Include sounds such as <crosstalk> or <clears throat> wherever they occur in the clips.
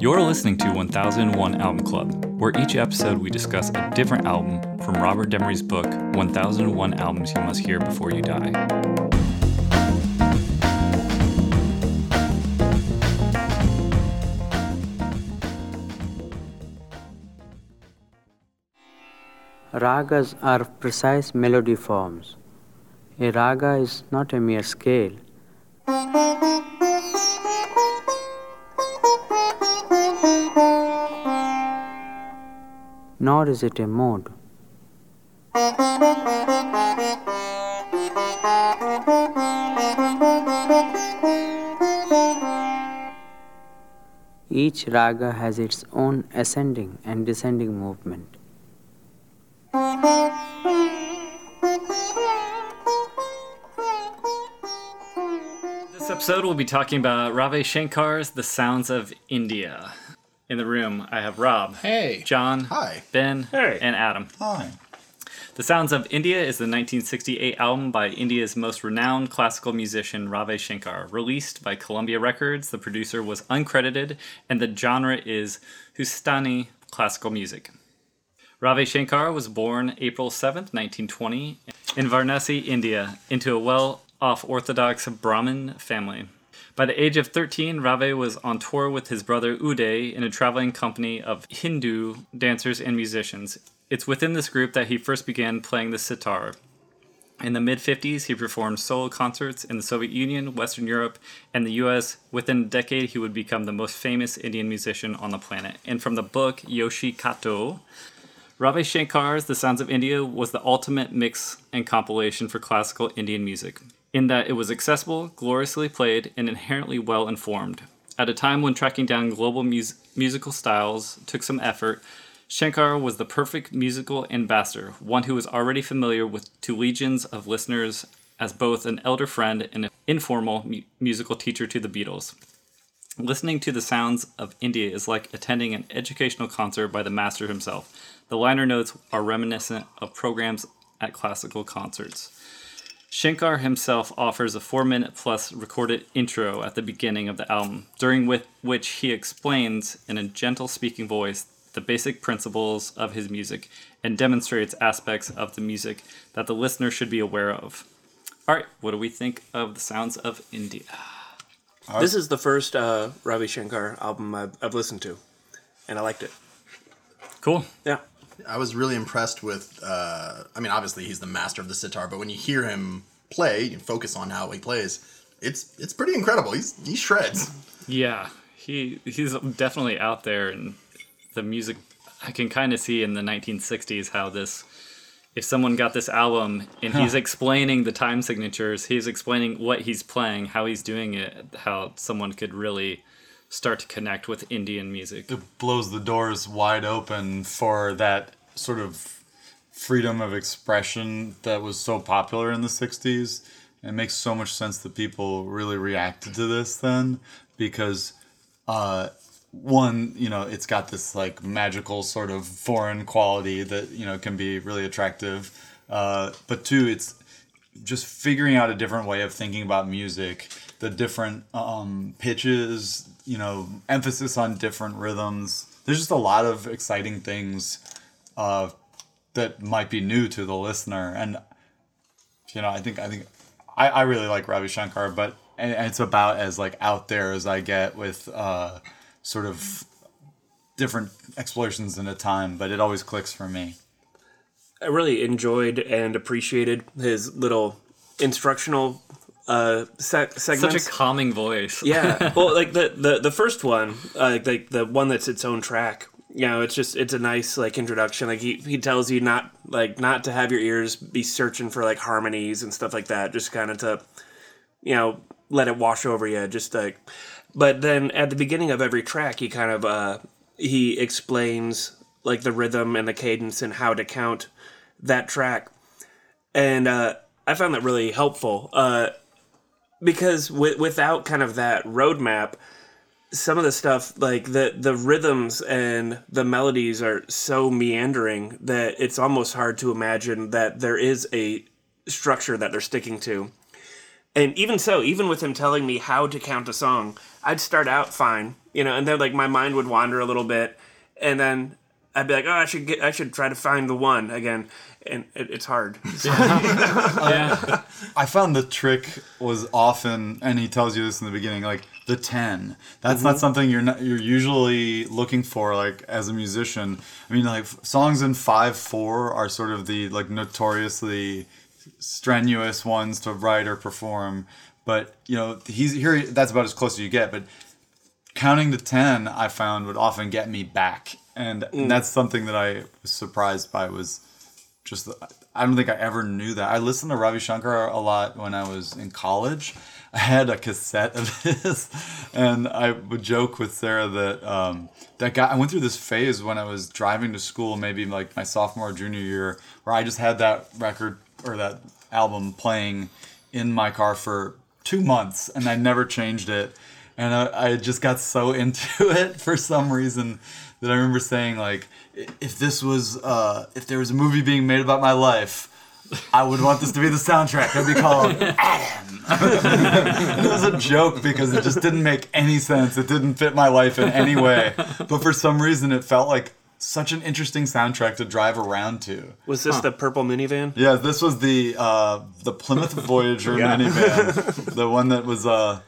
You're listening to 1001 Album Club, where each episode we discuss a different album from Robert Dimery's book, 1001 Albums You Must Hear Before You Die. Ragas are precise melody forms. A raga is not a mere scale. Nor is it a mode. Each raga has its own ascending and descending movement. This episode we'll be talking about Ravi Shankar's The Sounds of India. In the room, I have Rob, Hey. John, Hi. Ben, Hey. and Adam. Hi. The Sounds of India is the 1968 album by India's most renowned classical musician Ravi Shankar. Released by Columbia Records, the producer was uncredited, and the genre is Hindustani classical music. Ravi Shankar was born April 7th, 1920, in Varanasi, India, into a well off Orthodox Brahmin family. By the age of 13, Ravi was on tour with his brother Uday in a traveling company of Hindu dancers and musicians. It's within this group that he first began playing the sitar. In the mid 50s, he performed solo concerts in the Soviet Union, Western Europe, and the US. Within a decade, he would become the most famous Indian musician on the planet. And from the book Yoshi Kato, Ravi Shankar's The Sounds of India was the ultimate mix and compilation for classical Indian music, in that it was accessible, gloriously played, and inherently well informed. At a time when tracking down global mus- musical styles took some effort, Shankar was the perfect musical ambassador, one who was already familiar with to legions of listeners as both an elder friend and an informal mu- musical teacher to the Beatles. Listening to the sounds of India is like attending an educational concert by the master himself. The liner notes are reminiscent of programs at classical concerts. Shankar himself offers a four minute plus recorded intro at the beginning of the album, during which he explains in a gentle speaking voice the basic principles of his music and demonstrates aspects of the music that the listener should be aware of. All right, what do we think of the sounds of India? This is the first uh, Ravi Shankar album I've, I've listened to, and I liked it. Cool. Yeah. I was really impressed with. Uh, I mean, obviously he's the master of the sitar, but when you hear him play, you focus on how he plays. It's it's pretty incredible. He's he shreds. Yeah, he he's definitely out there, and the music I can kind of see in the 1960s how this. If someone got this album and he's explaining the time signatures, he's explaining what he's playing, how he's doing it, how someone could really start to connect with Indian music. it blows the doors wide open for that sort of freedom of expression that was so popular in the 60s. It makes so much sense that people really reacted to this then because uh, one, you know, it's got this like magical sort of foreign quality that, you know, can be really attractive. Uh, but two, it's just figuring out a different way of thinking about music, the different um, pitches, you know, emphasis on different rhythms. There's just a lot of exciting things uh, that might be new to the listener, and you know, I think I think I, I really like Ravi Shankar, but and and it's about as like out there as I get with uh, sort of different explorations in a time, but it always clicks for me. I really enjoyed and appreciated his little instructional uh, se- segments. Such a calming voice. yeah. <laughs> Well, like the, the, the first one, uh, like the one that's its own track. You know, it's just it's a nice like introduction. Like he, he tells you not like not to have your ears be searching for like harmonies and stuff like that. Just kind of to, you know, let it wash over you. Just like, but then at the beginning of every track, he kind of uh he explains like the rhythm and the cadence and how to count that track, and uh, I found that really helpful. Uh, because w- without kind of that roadmap, some of the stuff like the the rhythms and the melodies are so meandering that it's almost hard to imagine that there is a structure that they're sticking to. And even so, even with him telling me how to count a song, I'd start out fine you know, and then like my mind would wander a little bit, and then I'd be like, oh, I should get, I should try to find the one again, and it, it's hard. <laughs> <laughs> yeah. I found the trick was often, and he tells you this in the beginning, like the ten. That's not mm-hmm. something you're not you're usually looking for, like as a musician. I mean, like songs in five four are sort of the like notoriously strenuous ones to write or perform. But you know, he's here. That's about as close as you get. But counting to 10 i found would often get me back and, and that's something that i was surprised by was just i don't think i ever knew that. I listened to ravi shankar a lot when i was in college. <laughs> I had a cassette of <laughs> his and i would joke with sarah that um, that guy i went through this phase when i was driving to school maybe like my sophomore or junior year where i just had that record or that album playing in my car for two months and i never changed it and I, I just got so <laughs> into it for some reason that I remember saying like, if this was uh, if there was a movie being made about my life, I would want this to be the soundtrack. It'd be called <laughs> Adam. <laughs> it was a joke because it just didn't make any sense. It didn't fit my life in any way. But for some reason, it felt like such an interesting soundtrack to drive around to. Was this the purple minivan? Yeah, this was the uh, the Plymouth Voyager Yeah. minivan, the one that was uh,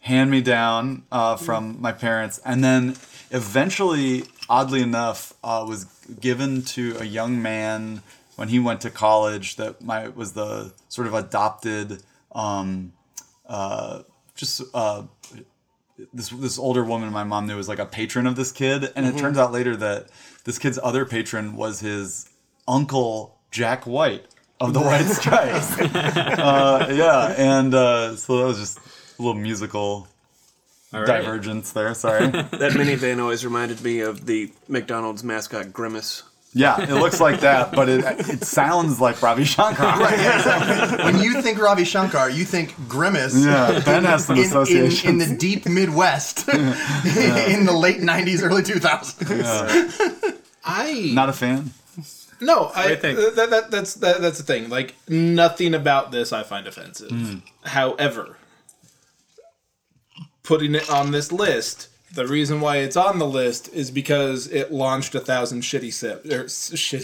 hand me down uh, from my parents, and then eventually, oddly enough, uh, was given to a young man when he went to college. That my was the sort of adopted, um, uh, just. Uh, this this older woman my mom knew was like a patron of this kid, and it turns out later that this kid's other patron was his uncle Jack White of the White Stripes. <laughs> uh, yeah, and uh, so that was just little musical All right. divergence there. Sorry. <laughs> <laughs> That minivan always reminded me of the McDonald's mascot Grimace. yeah, it looks like that, but it it sounds like Ravi Shankar. Right, yeah, exactly. <laughs> when you think Ravi Shankar, you think Grimace. Yeah, Ben has some In, in, in the deep Midwest in the late 90s, early 2000s. I Not a fan. no, I do you think? that, that that's that, that's the thing. Like nothing about this I find offensive. Hmm. However, putting it on this list, the reason why it's on the list is because it launched a thousand shitty sip or s- shitty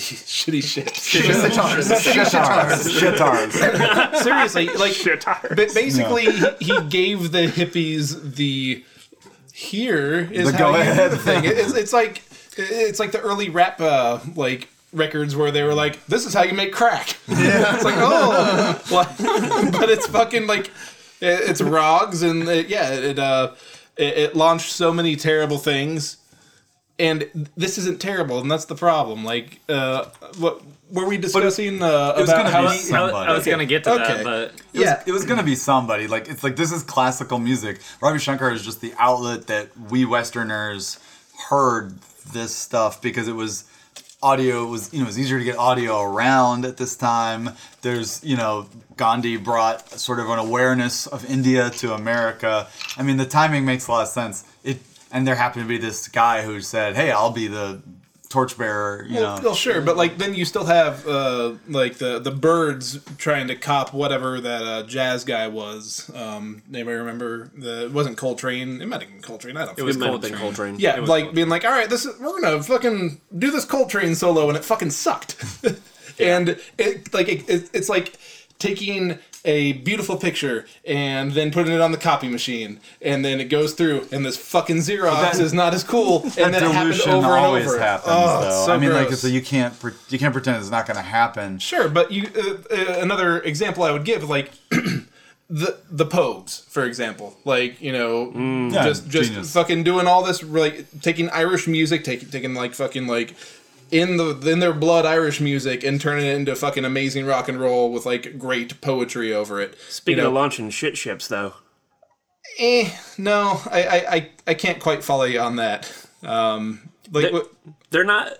shitty ships. Sitars. Sitars. Shitars. <laughs> Seriously, like ba- basically he, he gave the hippies the here is The how go you do ahead. the thing. It's, it's like it's like the early rap uh, like records where they were like, "This is how you make crack." Yeah, <laughs> it's like oh, well, <laughs> but it's fucking like it, it's rogs and it, yeah, it uh it, it launched so many terrible things. And this isn't terrible, and that's the problem. Like, uh, what were we discussing uh, was about gonna how be he, some- I, I was gonna get to Okay. that, but It was, Yeah. it was gonna be somebody. Like it's like this is classical music. Ravi Shankar is just the outlet that we Westerners heard this stuff because it was audio was you know it was easier to get audio around at this time. There's you know Gandhi brought sort of an awareness of India to America. I mean the timing makes a lot of sense. It and there happened to be this guy who said, "Hey, I'll be the torchbearer." You Well, know, well, sure, but like then you still have uh, like the the Byrds trying to cop whatever that uh, jazz guy was. Um, anybody remember the? It wasn't Coltrane. It might have been Coltrane. I don't. it was It might been Coltrane. Coltrane. Yeah, was like Coltrane. being like, all right, this is we're gonna fucking do this Coltrane solo, and it fucking sucked. <laughs> and it like it, it, it's like taking a beautiful picture and then putting it on the copy machine, and then it goes through, and this fucking Xerox that- is not as cool, and that then it happened over and always over. happens, oh, so I mean, like, gross. so you can't you can't pretend it's not going to happen. Sure, but you uh, uh, another example I would give like <clears throat> the the Pogues, for example, like you know, Yeah, just just genius. fucking doing all this, like taking Irish music, taking taking like fucking like in the in their blood Irish music and turning it into fucking amazing rock and roll with like great poetry over it. Speaking You know, of launching shit ships, though, eh, no, I, I I I can't quite follow you on that. Um, like They- what, they're not.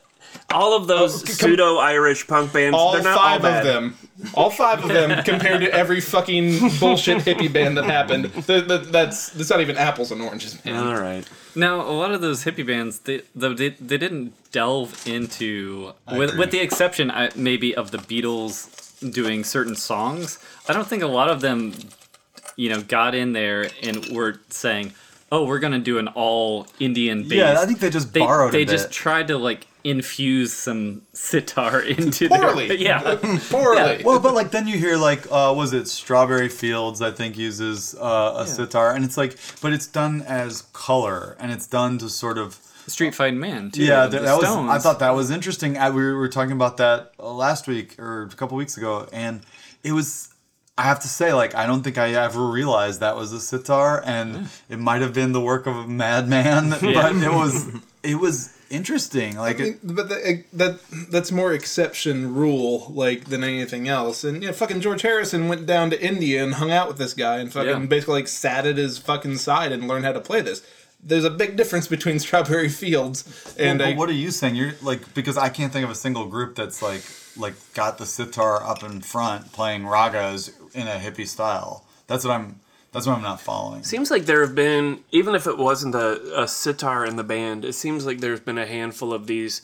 All of those oh, c- com- pseudo Irish punk bands, all they're not five all of them, all five of them, compared to every fucking bullshit hippie band that happened. Th- th- that's that's not even apples and oranges, man. All right. Now, a lot of those hippie bands, they though they, they didn't delve into, with, agree. with the exception I, maybe of the Beatles doing certain songs. I don't think a lot of them, you know, got in there and were saying, oh, we're gonna do an all Indian bass. Yeah, I think they just they, borrowed a They bit. just tried to like infuse some sitar <laughs> into Poorly. <laughs> their <laughs> yeah. Poorly. well, but like then you hear like uh, was it Strawberry Fields? I think uses uh, a sitar, and it's like, but it's done as color, and it's done to sort of Street Fighting Man too. yeah. the That, that was I thought that was interesting. I, we were, talking about that uh, last week or a couple weeks ago, and it was. I have to say, like, I don't think I ever realized that was a sitar, and mm. it might have been the work of a madman, <laughs> but it was it was interesting. Like, I mean, it, but the, that that's more exception rule like than anything else. And you know, fucking George Harrison went down to India and hung out with this guy and fucking Yeah. basically like sat at his fucking side and learned how to play this. There's a big difference between <laughs> Strawberry Fields and Well, a, what are you saying? You're like because I can't think of a single group that's like like got the sitar up in front playing ragas in a hippie style. That's what I'm. That's what I'm not following. Seems like there have been, even if it wasn't a, a sitar in the band, it seems like there's been a handful of these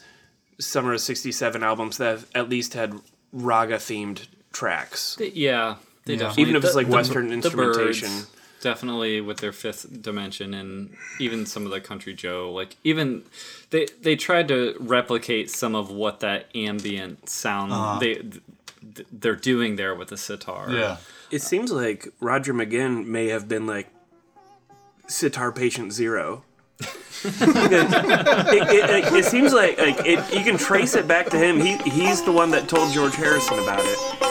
Summer of 67 albums that have at least had raga themed tracks. yeah. They definitely Even if it's like the- Western the instrumentation. Byrds, definitely with their fifth dimension and even some of the country joe like even they they tried to replicate some of what that ambient sound uh-huh. they th- they're doing there with the sitar Yeah. It seems like Roger McGuinn may have been like sitar patient zero. <laughs> it, it, it, it seems like like it, you can trace it back to him. He he's the one that told George Harrison about it.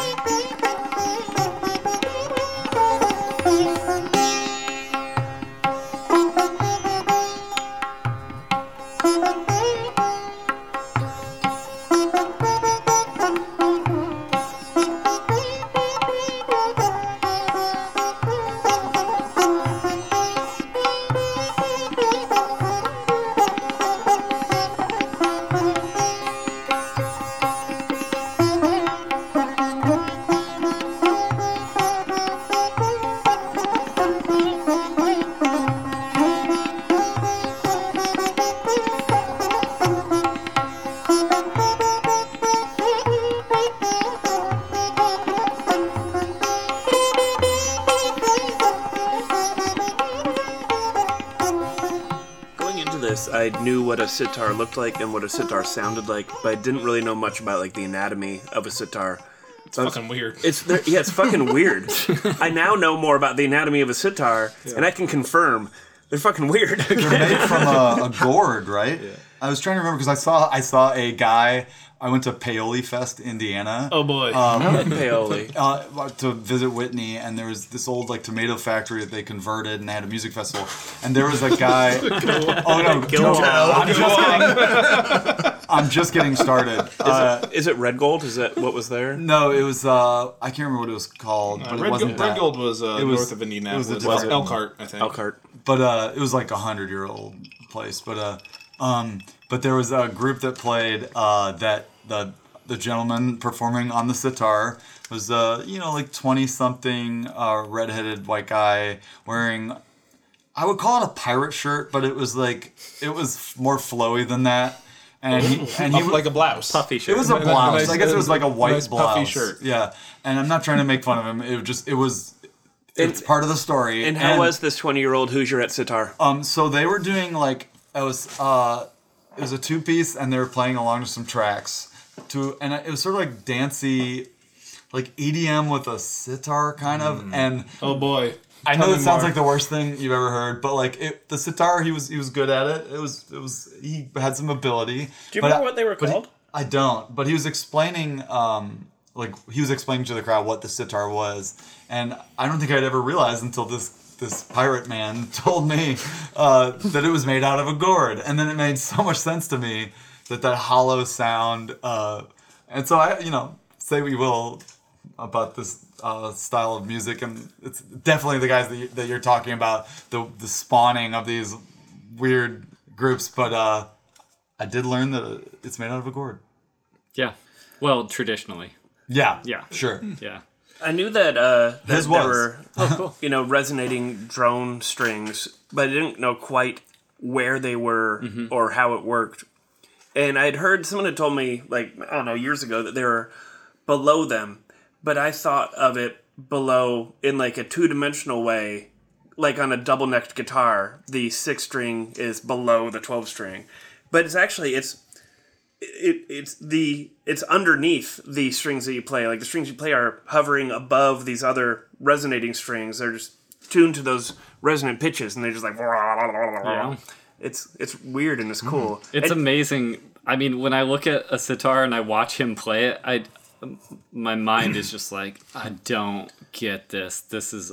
Sitar looked like and what a sitar sounded like, but I didn't really know much about like the anatomy of a sitar. it's fucking weird. It's there, yeah, it's fucking weird. <laughs> I now know more about the anatomy of a sitar, and I can confirm they're fucking weird. They're made from a, a gourd, right? <laughs> I was trying to remember because I saw I saw a guy. I went to Paoli Fest, Indiana. oh boy. Paoli. <laughs> uh, to visit Whitney, and there was this old like tomato factory that they converted, and they had a music festival. And there was a guy. <laughs> oh no, Go no. I'm just getting. <laughs> I'm just getting started. Uh, Is it red gold? Is that what was there? no, it was. Uh, I can't remember what it was called, but it Red, wasn't Gold, Red. Gold was, uh, It was- north of Indianapolis. it was It was different- Elkhart, I think. Elkhart. but uh, it was like a hundred year old place. But uh, um, but there was a group that played uh, that the the gentleman performing on the sitar was uh, you know like twenty something uh, redheaded white guy wearing. I would call it a pirate shirt, but it was like it was more flowy than that. And he <laughs> and he like a blouse. puffy shirt it was a blouse. nice- I guess it was like a white nice blouse. puffy shirt. Yeah, and I'm not trying to make fun of him. It was just it was. It's part of the story. And how was this twenty-year-old Hoosier at sitar? Um, so they were doing like it was uh, it was a two piece, and they were playing along to some tracks. To and it was sort of like dancey, like EDM with a sitar kind of. And Oh boy. I Tell know me it sounds more. like the worst thing you've ever heard, but like it, the sitar, he was he was good at it. It was it was he had some ability. Do you But remember I- what they were but he- called? I don't, but he was explaining, um, like he was explaining to the crowd what the sitar was, and I don't think I'd ever realized until this this pirate man <laughs> told me uh, that it was made out of a gourd, and then it made so much sense to me that that hollow sound, uh, and so I, you know, say we will about this uh, style of music, and it's definitely the guys that, you, that you're talking about, the the spawning of these weird groups, but. Uh, I did learn that it's made out of a gourd. yeah well traditionally Yeah. Yeah. Sure. yeah I knew that uh, that His there was. were <laughs> oh, cool. you know resonating drone strings, but I didn't know quite where they were or how it worked. And I'd heard someone had told me like I don't know years ago that they were below them, but I thought of it below in like a two dimensional way, like on a double necked guitar, the six string is below the twelve string, but it's actually it's it, it's the it's underneath the strings that you play. Like the strings you play are hovering above these other resonating strings. They're just tuned to those resonant pitches, and they're just like. Yeah. It's it's weird and it's cool. Mm. It's And- amazing. I mean, when I look at a sitar and I watch him play it, I my mind is just like, I don't get this. This is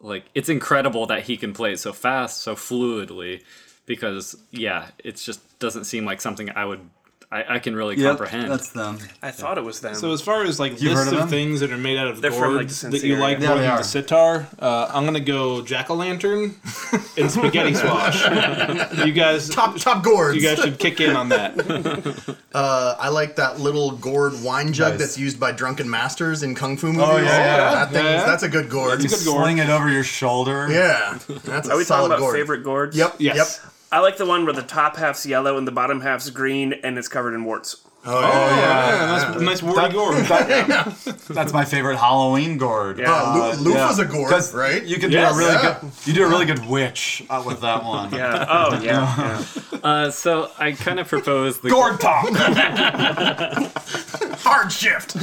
like it's incredible that he can play it so fast, so fluidly because yeah, it just doesn't seem like something I would I, I can really Yep, comprehend. that's them. I thought it was them. So as far as like You lists of of things that are made out of They're from, like, gourds that you like area. more than are. the sitar, uh, I'm gonna go jack o' lantern <laughs> and spaghetti squash. <laughs> you guys, Top top gourds. you guys should kick in on that. <laughs> Uh, I like that little gourd wine jug Nice. that's used by drunken masters in kung fu movies. Oh, yeah, yeah. that thing. Yeah. That's a good gourd. You good gourd. sling it over your shoulder. Yeah, that's a Are we talking about gourd. favorite gourds? Yep. Yes. Yep. I like the one where the top half's yellow and the bottom half's green and it's covered in warts. Oh, yeah. Yeah, nice, nice warty gourd. <laughs> That's my favorite Halloween gourd. Yeah. Uh, Lu- Lufa's a gourd, 'Cause right? You could Yes. do a really Yeah. good. You do a really good witch uh, with that one. Yeah. Oh, yeah. <laughs> yeah. Uh, so I kind of propose the Gourd talk. <laughs> Hard shift.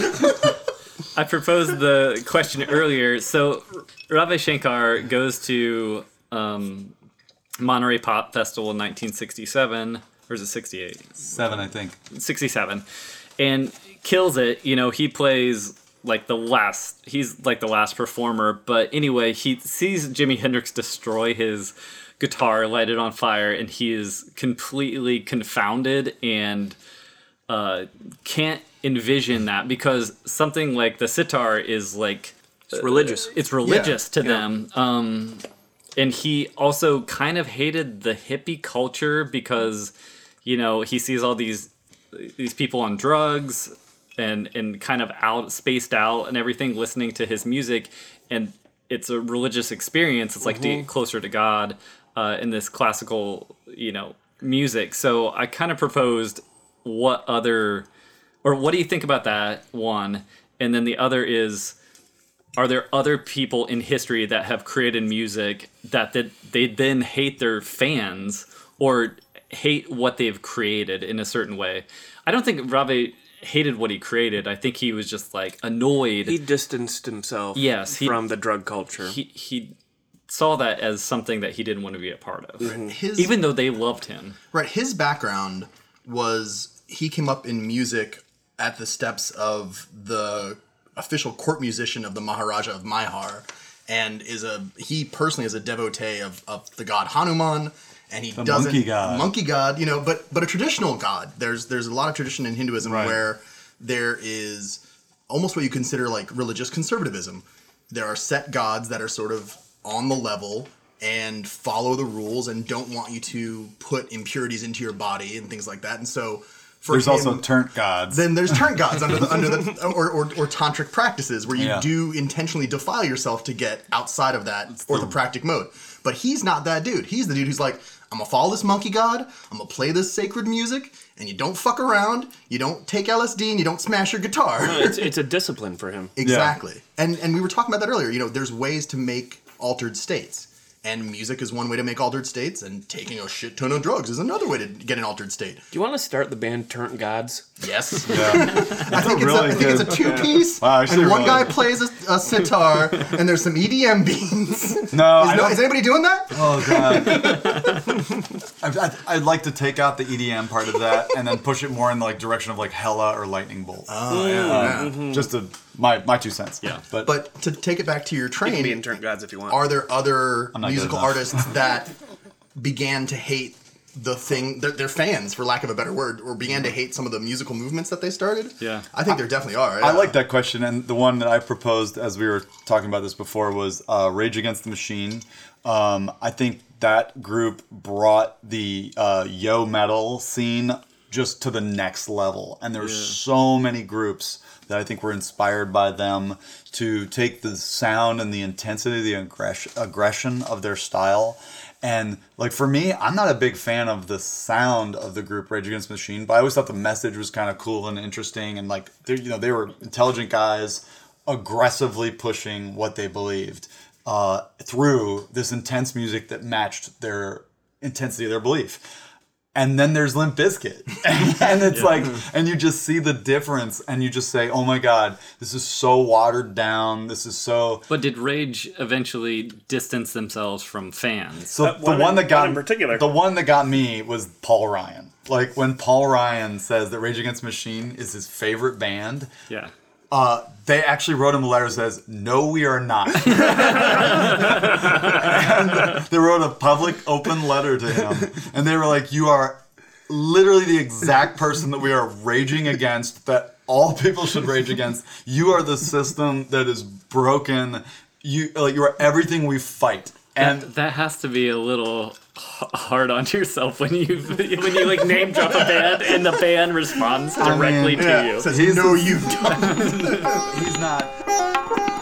I proposed the question earlier. So Ravi Shankar goes to um, Monterey Pop Festival in 1967, or is it 68? Seven, I think. 67 and kills it you know he plays like the last he's like the last performer but anyway he sees jimi hendrix destroy his guitar light it on fire and he is completely confounded and uh, can't envision that because something like the sitar is like It's religious. it's religious to them um and he also kind of hated the hippie culture because you know he sees all these these people on drugs and and kind of out spaced out and everything listening to his music. And it's a religious experience. It's like to get closer to god uh, in this classical you know music. So i kind of proposed what other or what do you think about that one? And then the other is are there other people in history that have created music that, that they then hate their fans or hate what they've created in a certain way? I don't think Ravi hated what he created. I think he was just like annoyed. He distanced himself Yes, he- from the drug culture. he he saw that as something that he didn't want to be a part of. Mm-hmm. His Even though they loved him. right, his background was he came up in music at the steps of the official court musician of the Maharaja of Maihar, and is a he personally is a devotee of, of the god Hanuman, and he doesn't monkey god. monkey god, you know, but but a traditional god. There's there's a lot of tradition in Hinduism Right. where there is almost what you consider like religious conservatism. There are set gods that are sort of on the level and follow the rules and don't want you to put impurities into your body and things like that. And so There's him, also turnt gods. then there's turn gods under the <laughs> under the or, or, or tantric practices where you Yeah. do intentionally defile yourself to get outside of that orthopractic the... mode. But he's not that dude. He's the dude who's like, I'm gonna follow this monkey god. I'm gonna play this sacred music, and you don't fuck around. You don't take LSD, and you don't smash your guitar. it's, it's a <laughs> discipline for him. Exactly. And and we were talking about that earlier. You know, there's ways to make altered states. And music is one way to make altered states, and taking a shit ton of drugs is another way to get an altered state. Do you want to start the band Turnt Gods? Yes. <laughs> yeah. <laughs> I think, really it's, a, I think it's a two piece, Wow, and one really- guy plays a, a sitar, and there's some EDM beats. <laughs> No, Is, no, is anybody doing that? Oh god. I'd, I'd, I'd like to take out the EDM part of that and then push it more in the like direction of like Hella or Lightning Bolt. Oh yeah. Um, just to my my two cents. Yeah. But, But to take it back to your You can be in train, Gods if you want. are there other musical artists <laughs> that began to hate the thing? Their, their fans, for lack of a better word, or began to hate some of the musical movements that they started? Yeah. I think there definitely are. I like that question, and the one that I proposed as we were talking about this before was uh, Rage Against the Machine. Um, I think that group brought the uh, yo metal scene just to the next level, and there's so many groups that I think were inspired by them to take the sound and the intensity, the aggression of their style. And like for me, I'm not a big fan of the sound of the group Rage Against Machine, but I always thought the message was kind of cool and interesting, and like they, you know, they were intelligent guys, aggressively pushing what they believed. uh, through this intense music that matched their intensity of their belief. And then there's Limp Bizkit. <laughs> and it's like, and you just see the difference and you just say, oh my God, this is so watered down. This is so. But did Rage eventually distance themselves from fans? So That the one one in- that got one in particular. the one that got me was Paul Ryan. Like when Paul Ryan says that Rage Against the Machine is his favorite band, yeah. Uh, they actually wrote him a letter that says, "No, we are not." <laughs> and they wrote a public, open letter to him, and they were like, "You are literally the exact person that we are raging against. That all people should rage against. You are the system that is broken. You like you are everything we fight." And And that has to be a little hard on yourself when you when you like name drop a band and the band responds I mean, directly to yeah. you. Says, He's no, you <laughs> don't. he's not.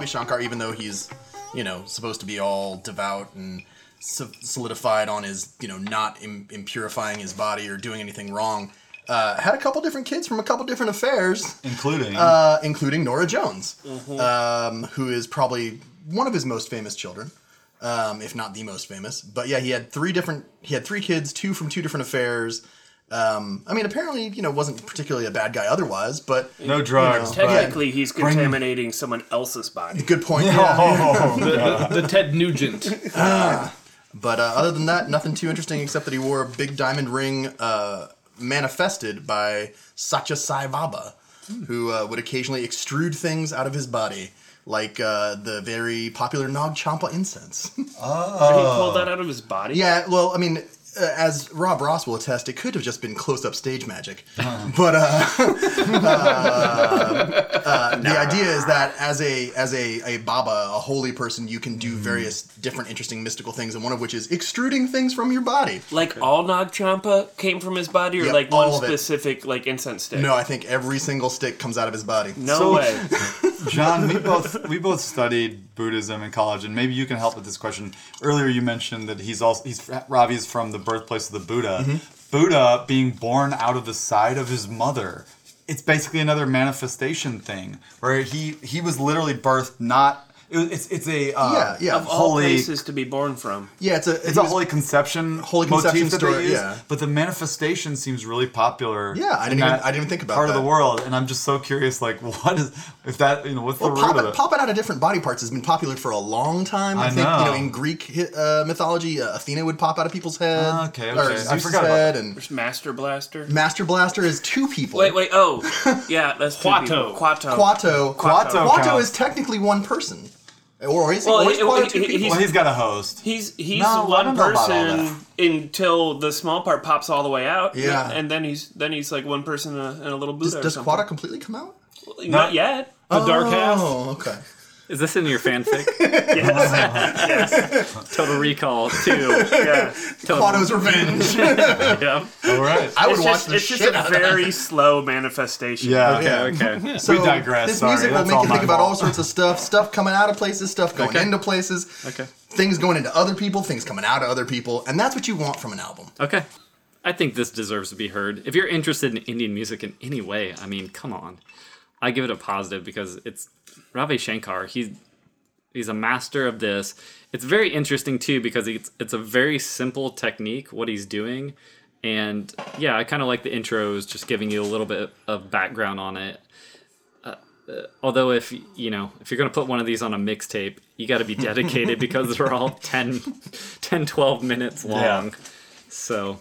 Ravi Shankar, even though he's, you know, supposed to be all devout and so- solidified on his, you know, not Im- impurifying his body or doing anything wrong, uh, had a couple different kids from a couple different affairs, Including uh, including Norah Jones, um, who is probably one of his most famous children, um, if not the most famous. But yeah, he had three different. He had three kids, two from two different affairs. Um, I mean, apparently, you know, wasn't particularly a bad guy otherwise, but no drugs. know, but- Technically, he's contaminating someone else's body. <laughs> good point. Yeah. Oh, <laughs> The, the Ted Nugent. <laughs> But uh, other than that, nothing too interesting except that he wore a big diamond ring uh, manifested by Satya Sai Baba, who uh, would occasionally extrude things out of his body, like uh, the very popular Nag Champa incense. Did he pull that out of his body? yeah, well, I mean, as Rob Ross will attest, it could have just been close-up stage magic. <laughs> But uh, <laughs> uh, uh, the idea is that as a as a, a Baba, a holy person, you can do various different interesting mystical things, and one of which is extruding things from your body. Like all Nag Champa came from his body, or Yep, like one all it. specific like incense stick? No, I think every single stick comes out of his body. No So- way. John, we both we both studied Buddhism in college, and maybe you can help with this question. Earlier, you mentioned that he's also he's Ravi's from the birthplace of the Buddha. Mm-hmm. Buddha being born out of the side of his mother. It's basically another manifestation thing where he he was literally birthed not. It was, it's it's a uh, Yeah, yeah. Of all holy places to be born from. Yeah, it's a it's a was- holy conception Holy conception motif that story, they use, yeah. but the manifestation seems really popular. Yeah, I in didn't even- I didn't think about part of the world, and I'm just so curious. Like, <laughs> what is if that you know what's Well, the pop of it, it? popping out of different body parts has been popular for a long time. I, I think you know know. in Greek uh, mythology, uh, Athena would pop out of people's head. Ah, okay, Or okay. I forgot about head that. and There's Master Blaster. Master Blaster is two people. Wait, wait. Oh, <laughs> yeah, that's two Kuato. people. Kuato. Kuato. Kuato Kuato is technically one person. Or is, Well, or is he- Kuato he- two he- people? he's- Well, he's got a host. He's he's No, one don't know about all person until the small part pops all the way out. Yeah. and then he's then he's like one person in a, in a little Buddha. does, or does something. Kuato completely come out? Not yet. The Dark oh, Half. Oh, okay. Is this in your fanfic? <laughs> Yes. yes. <laughs> Total Recall 2. Yeah. Total, Kuato's revenge. <laughs> yeah. All right. I would It's watch just, the it's just a out of that. very slow manifestation. Yeah. Okay, okay. So We digress, This sorry, music will make you think about all sorts of stuff. Stuff coming out of places, stuff going Okay. into places. Okay. Things going into other people, things coming out of other people, and that's what you want from an album. Okay. I think this deserves to be heard. If you're interested in Indian music in any way, I mean, come on. I give it a positive because it's Ravi Shankar. He's he's a master of this. It's very interesting too because it's it's a very simple technique what he's doing. And yeah, I kind of like the intros just giving you a little bit of background on it. Uh, uh, although if you know if you're going to put one of these on a mixtape you got to be dedicated because they're all <laughs> 10, 10 12 minutes long Yeah. so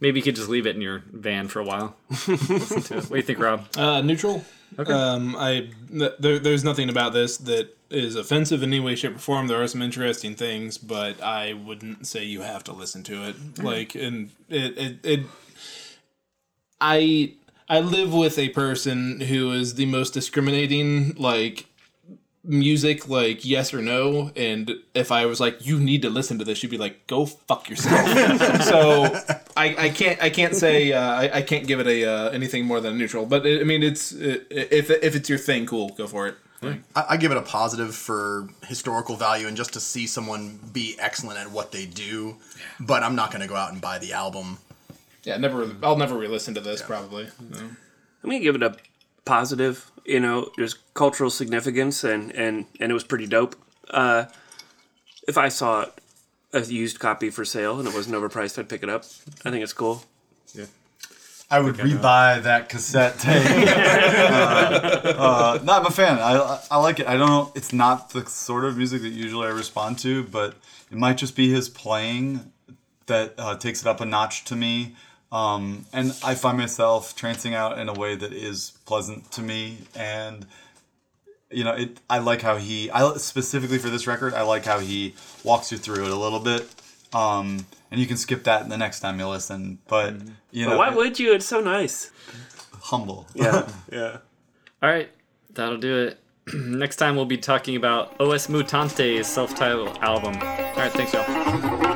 Maybe you could just leave it in your van for a while. <laughs> Listen to it. What do you think, Rob? Uh, neutral. Okay. Um, I th- there, there's nothing about this that is offensive in any way, shape, or form. There are some interesting things, but I wouldn't say you have to listen to it. Like, and it, it, it I I live with a person who is the most discriminating like music like yes or no and if i was like you need to listen to this she'd be like go fuck yourself <laughs> so I, I can't i can't say uh, I, I can't give it a uh, anything more than a neutral but i mean it's it, if, if it's your thing cool go for it Like, I, I give it a positive for historical value and just to see someone be excellent at what they do. But I'm not going to go out and buy the album. yeah never i'll never re-listen to this probably No. I'm gonna give it a positive. You know, there's cultural significance, and and and it was pretty dope. Uh, if I saw a used copy for sale and it wasn't overpriced, I'd pick it up. I think it's cool. Yeah. I would rebuy that cassette tape. <laughs> uh, uh, no, I'm a fan. I, I like it. I don't know. It's not the sort of music that usually I respond to, but it might just be his playing that uh, takes it up a notch to me. Um, and I find myself trancing out in a way that is pleasant to me. And you know, it. I like how he. I specifically for this record, I like how he walks you through it a little bit. Um, and you can skip that the next time you listen. But you know, But why it- would you? It's so nice. humble. Yeah, <laughs> yeah. All right, that'll do it. <clears throat> Next time we'll be talking about Os Mutantes' self-titled album. All right, thanks, y'all.